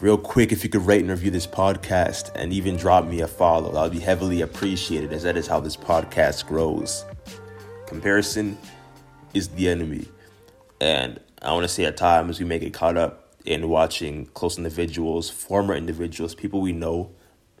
real quick, if you could rate and review this podcast and even drop me a follow, that would be heavily appreciated as that is how this podcast grows. Comparison is the enemy. And I want to say at times we may get caught up in watching close individuals, former individuals, people we know,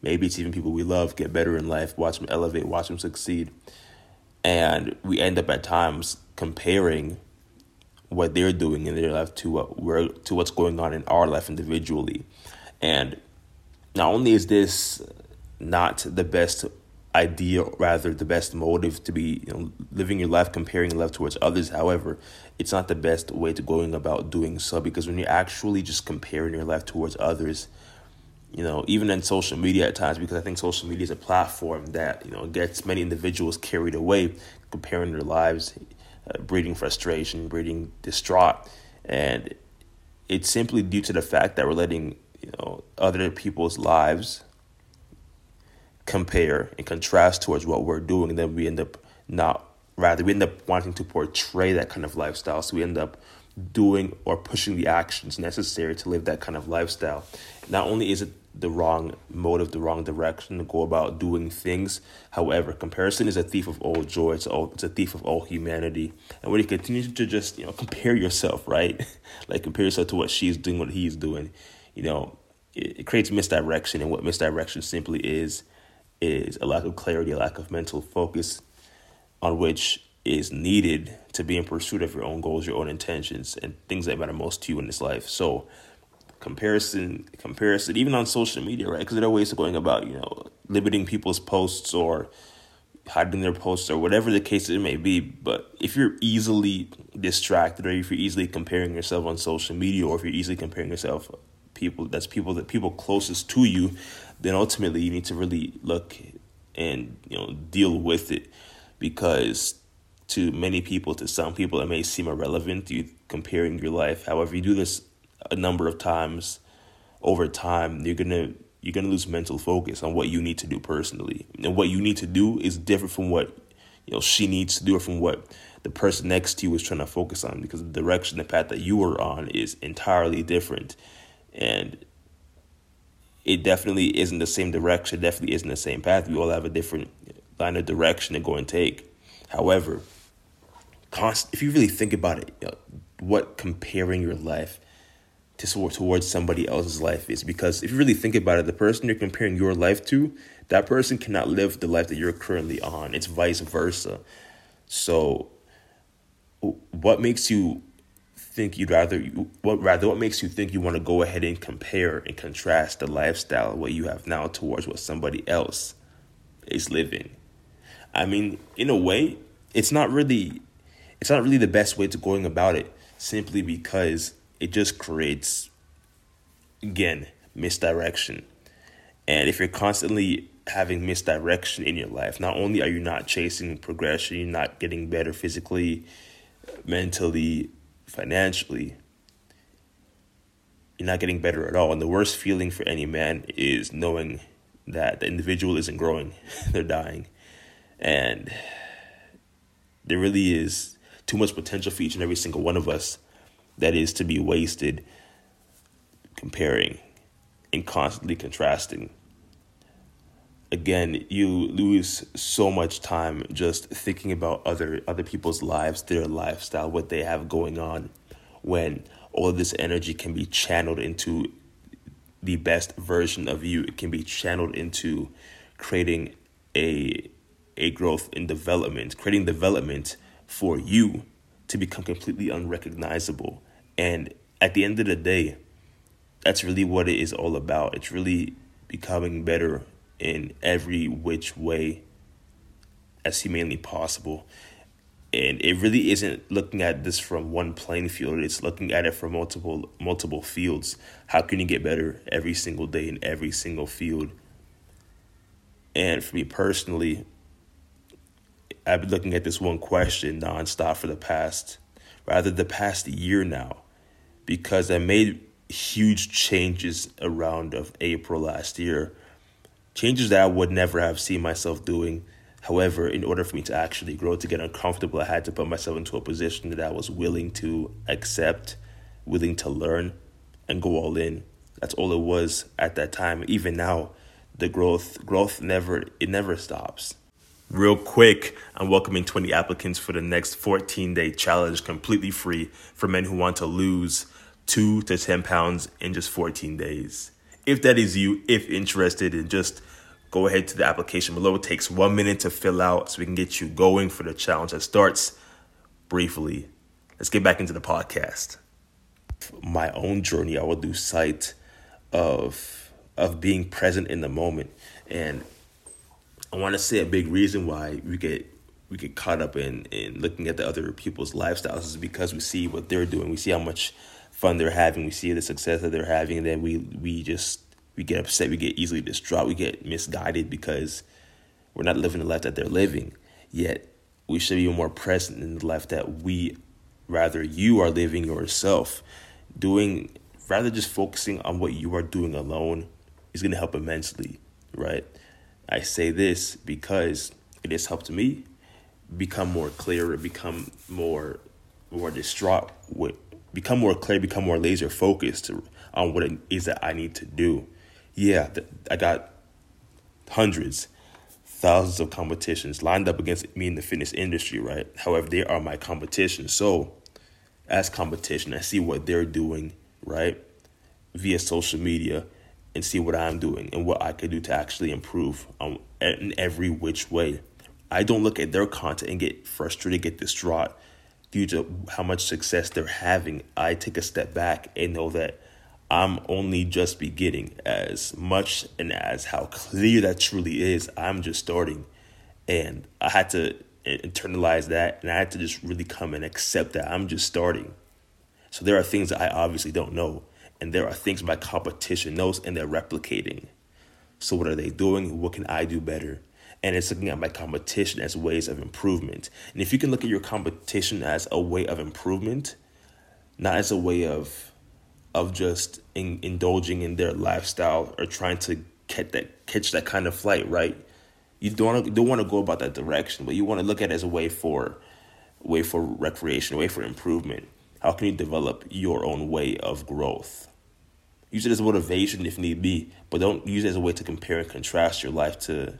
maybe it's even people we love, get better in life, watch them elevate, watch them succeed. And we end up at times comparing what they're doing in their life to what we're to what's going on in our life individually. And not only is this not the best idea, rather the best motive to be you know, living your life comparing your life towards others. However, it's not the best way to going about doing so because when you're actually just comparing your life towards others, you know, even in social media at times, because I think social media is a platform that you know gets many individuals carried away, comparing their lives, uh, breeding frustration, breeding distraught, and it's simply due to the fact that we're letting you know other people's lives compare and contrast towards what we're doing, and then we end up not rather we end up wanting to portray that kind of lifestyle. So we end up doing or pushing the actions necessary to live that kind of lifestyle. Not only is it the wrong motive, the wrong direction to go about doing things. However, comparison is a thief of all joy. It's, all, it's a thief of all humanity. And when you continue to just, you know, compare yourself, right? like compare yourself to what she's doing, what he's doing, you know, it, it creates misdirection. And what misdirection simply is, is a lack of clarity, a lack of mental focus on which is needed to be in pursuit of your own goals, your own intentions, and things that matter most to you in this life. So, comparison, comparison, even on social media, right? Because there are ways of going about, you know, limiting people's posts or hiding their posts or whatever the case it may be. But if you're easily distracted, or if you're easily comparing yourself on social media, or if you're easily comparing yourself people that's people that people closest to you then ultimately you need to really look and you know deal with it because to many people to some people it may seem irrelevant you comparing your life however you do this a number of times over time you're gonna you're gonna lose mental focus on what you need to do personally and what you need to do is different from what you know she needs to do or from what the person next to you is trying to focus on because the direction the path that you are on is entirely different and it definitely isn't the same direction, definitely isn't the same path. We all have a different line of direction to go and take. However, const- if you really think about it, you know, what comparing your life to towards somebody else's life is because if you really think about it, the person you're comparing your life to, that person cannot live the life that you're currently on. It's vice versa. So, what makes you think you'd rather what rather what makes you think you want to go ahead and compare and contrast the lifestyle what you have now towards what somebody else is living i mean in a way it's not really it's not really the best way to going about it simply because it just creates again misdirection and if you're constantly having misdirection in your life not only are you not chasing progression you're not getting better physically mentally financially, you're not getting better at all. And the worst feeling for any man is knowing that the individual isn't growing, they're dying. And there really is too much potential for each and every single one of us that is to be wasted comparing and constantly contrasting. Again, you lose so much time just thinking about other other people's lives, their lifestyle, what they have going on, when all of this energy can be channeled into the best version of you. It can be channeled into creating a a growth in development, creating development for you to become completely unrecognizable. And at the end of the day, that's really what it is all about. It's really becoming better in every which way as humanly possible. And it really isn't looking at this from one playing field. It's looking at it from multiple multiple fields. How can you get better every single day in every single field? And for me personally, I've been looking at this one question nonstop for the past, rather the past year now, because I made huge changes around of April last year changes that I would never have seen myself doing. However, in order for me to actually grow, to get uncomfortable, I had to put myself into a position that I was willing to accept, willing to learn, and go all in. That's all it was at that time. Even now, the growth growth never it never stops. Real quick, I'm welcoming 20 applicants for the next 14 day challenge completely free for men who want to lose 2 to 10 pounds in just 14 days. If that is you, if interested in just go ahead to the application below. It takes one minute to fill out so we can get you going for the challenge that starts briefly. Let's get back into the podcast. My own journey, I will do sight of of being present in the moment. And I want to say a big reason why we get we get caught up in in looking at the other people's lifestyles is because we see what they're doing. We see how much fun they're having. We see the success that they're having, and then we we just we get upset, we get easily distraught, we get misguided because we're not living the life that they're living. Yet we should be more present in the life that we, rather you are living yourself, doing rather just focusing on what you are doing alone is going to help immensely, right? I say this because it has helped me become more clear, become more more distraught with become more clear, become more laser focused on what it is that I need to do yeah, I got hundreds, thousands of competitions lined up against me in the fitness industry, right? However, they are my competition. So, as competition, I see what they're doing, right, via social media, and see what I'm doing and what I could do to actually improve um, in every which way. I don't look at their content and get frustrated, get distraught due to how much success they're having. I take a step back and know that I'm only just beginning as much and as how clear that truly is. I'm just starting. And I had to internalize that and I had to just really come and accept that I'm just starting. So there are things that I obviously don't know. And there are things my competition knows and they're replicating. So what are they doing? What can I do better? And it's looking at my competition as ways of improvement. And if you can look at your competition as a way of improvement, not as a way of of just in, indulging in their lifestyle or trying to catch that catch that kind of flight, right? You don't don't want to go about that direction, but you want to look at it as a way for way for recreation, way for improvement. How can you develop your own way of growth? Use it as motivation if need be, but don't use it as a way to compare and contrast your life to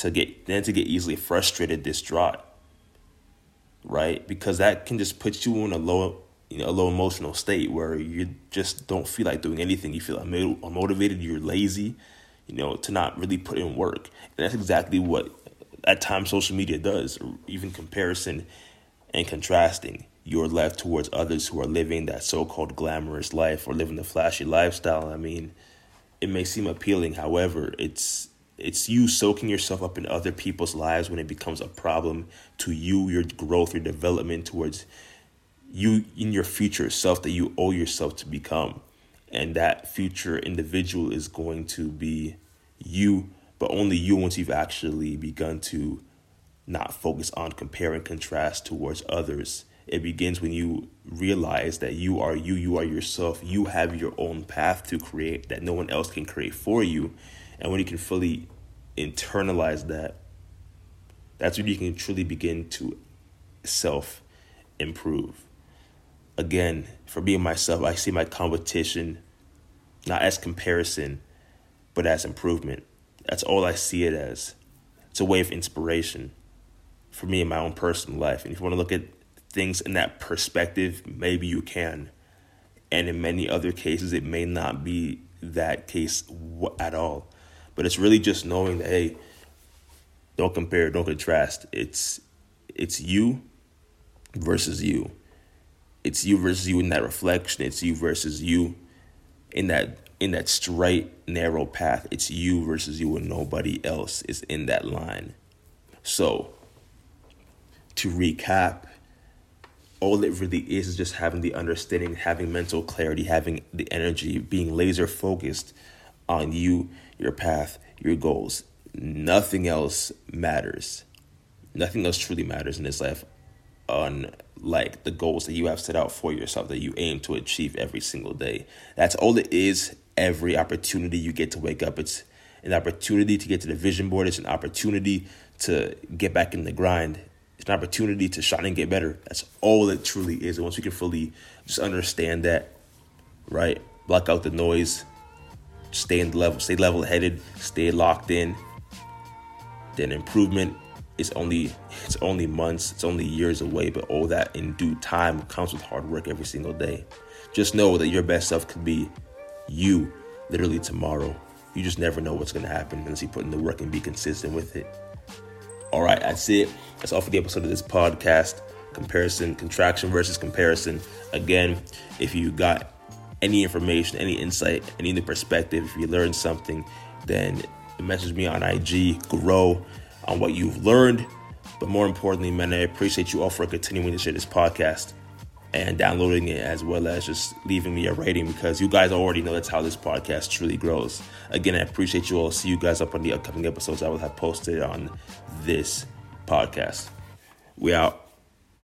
to get then to get easily frustrated, distraught. Right? Because that can just put you in a low you know, a low emotional state where you just don't feel like doing anything. You feel unmotivated, you're lazy, you know, to not really put in work. And that's exactly what at times social media does, even comparison and contrasting. You're left towards others who are living that so called glamorous life or living the flashy lifestyle. I mean, it may seem appealing, however, it's it's you soaking yourself up in other people's lives when it becomes a problem to you, your growth, your development towards you in your future self that you owe yourself to become. And that future individual is going to be you, but only you once you've actually begun to not focus on compare and contrast towards others. It begins when you realize that you are you, you are yourself, you have your own path to create that no one else can create for you. And when you can fully internalize that, that's when you can truly begin to self improve again, for being myself, I see my competition not as comparison, but as improvement. That's all I see it as. It's a way of inspiration for me in my own personal life. And if you want to look at things in that perspective, maybe you can. And in many other cases, it may not be that case at all. But it's really just knowing that, hey, don't compare, don't contrast. It's it's you versus you it's you versus you in that reflection. It's you versus you in that in that straight narrow path. It's you versus you and nobody else is in that line. So to recap, all it really is is just having the understanding, having mental clarity, having the energy, being laser focused on you, your path, your goals. Nothing else matters. Nothing else truly matters in this life unlike the goals that you have set out for yourself that you aim to achieve every single day. That's all it is. Every opportunity you get to wake up, it's an opportunity to get to the vision board. It's an opportunity to get back in the grind. It's an opportunity to shine and get better. That's all it truly is. And once you can fully just understand that, right? Block out the noise, stay in level, stay level headed, stay locked in, then improvement is only it's only months, it's only years away, but all that in due time comes with hard work every single day. Just know that your best self could be you literally tomorrow. You just never know what's gonna happen unless you put in the work and be consistent with it. All right, that's it. That's all for the episode of this podcast. Comparison, contraction versus comparison. Again, if you got any information, any insight, any new perspective, if you learned something, then message me on IG, grow on what you've learned. But more importantly, man, I appreciate you all for continuing to share this podcast and downloading it as well as just leaving me a rating because you guys already know that's how this podcast truly grows. Again, I appreciate you all. See you guys up on the upcoming episodes I will have posted on this podcast. We out.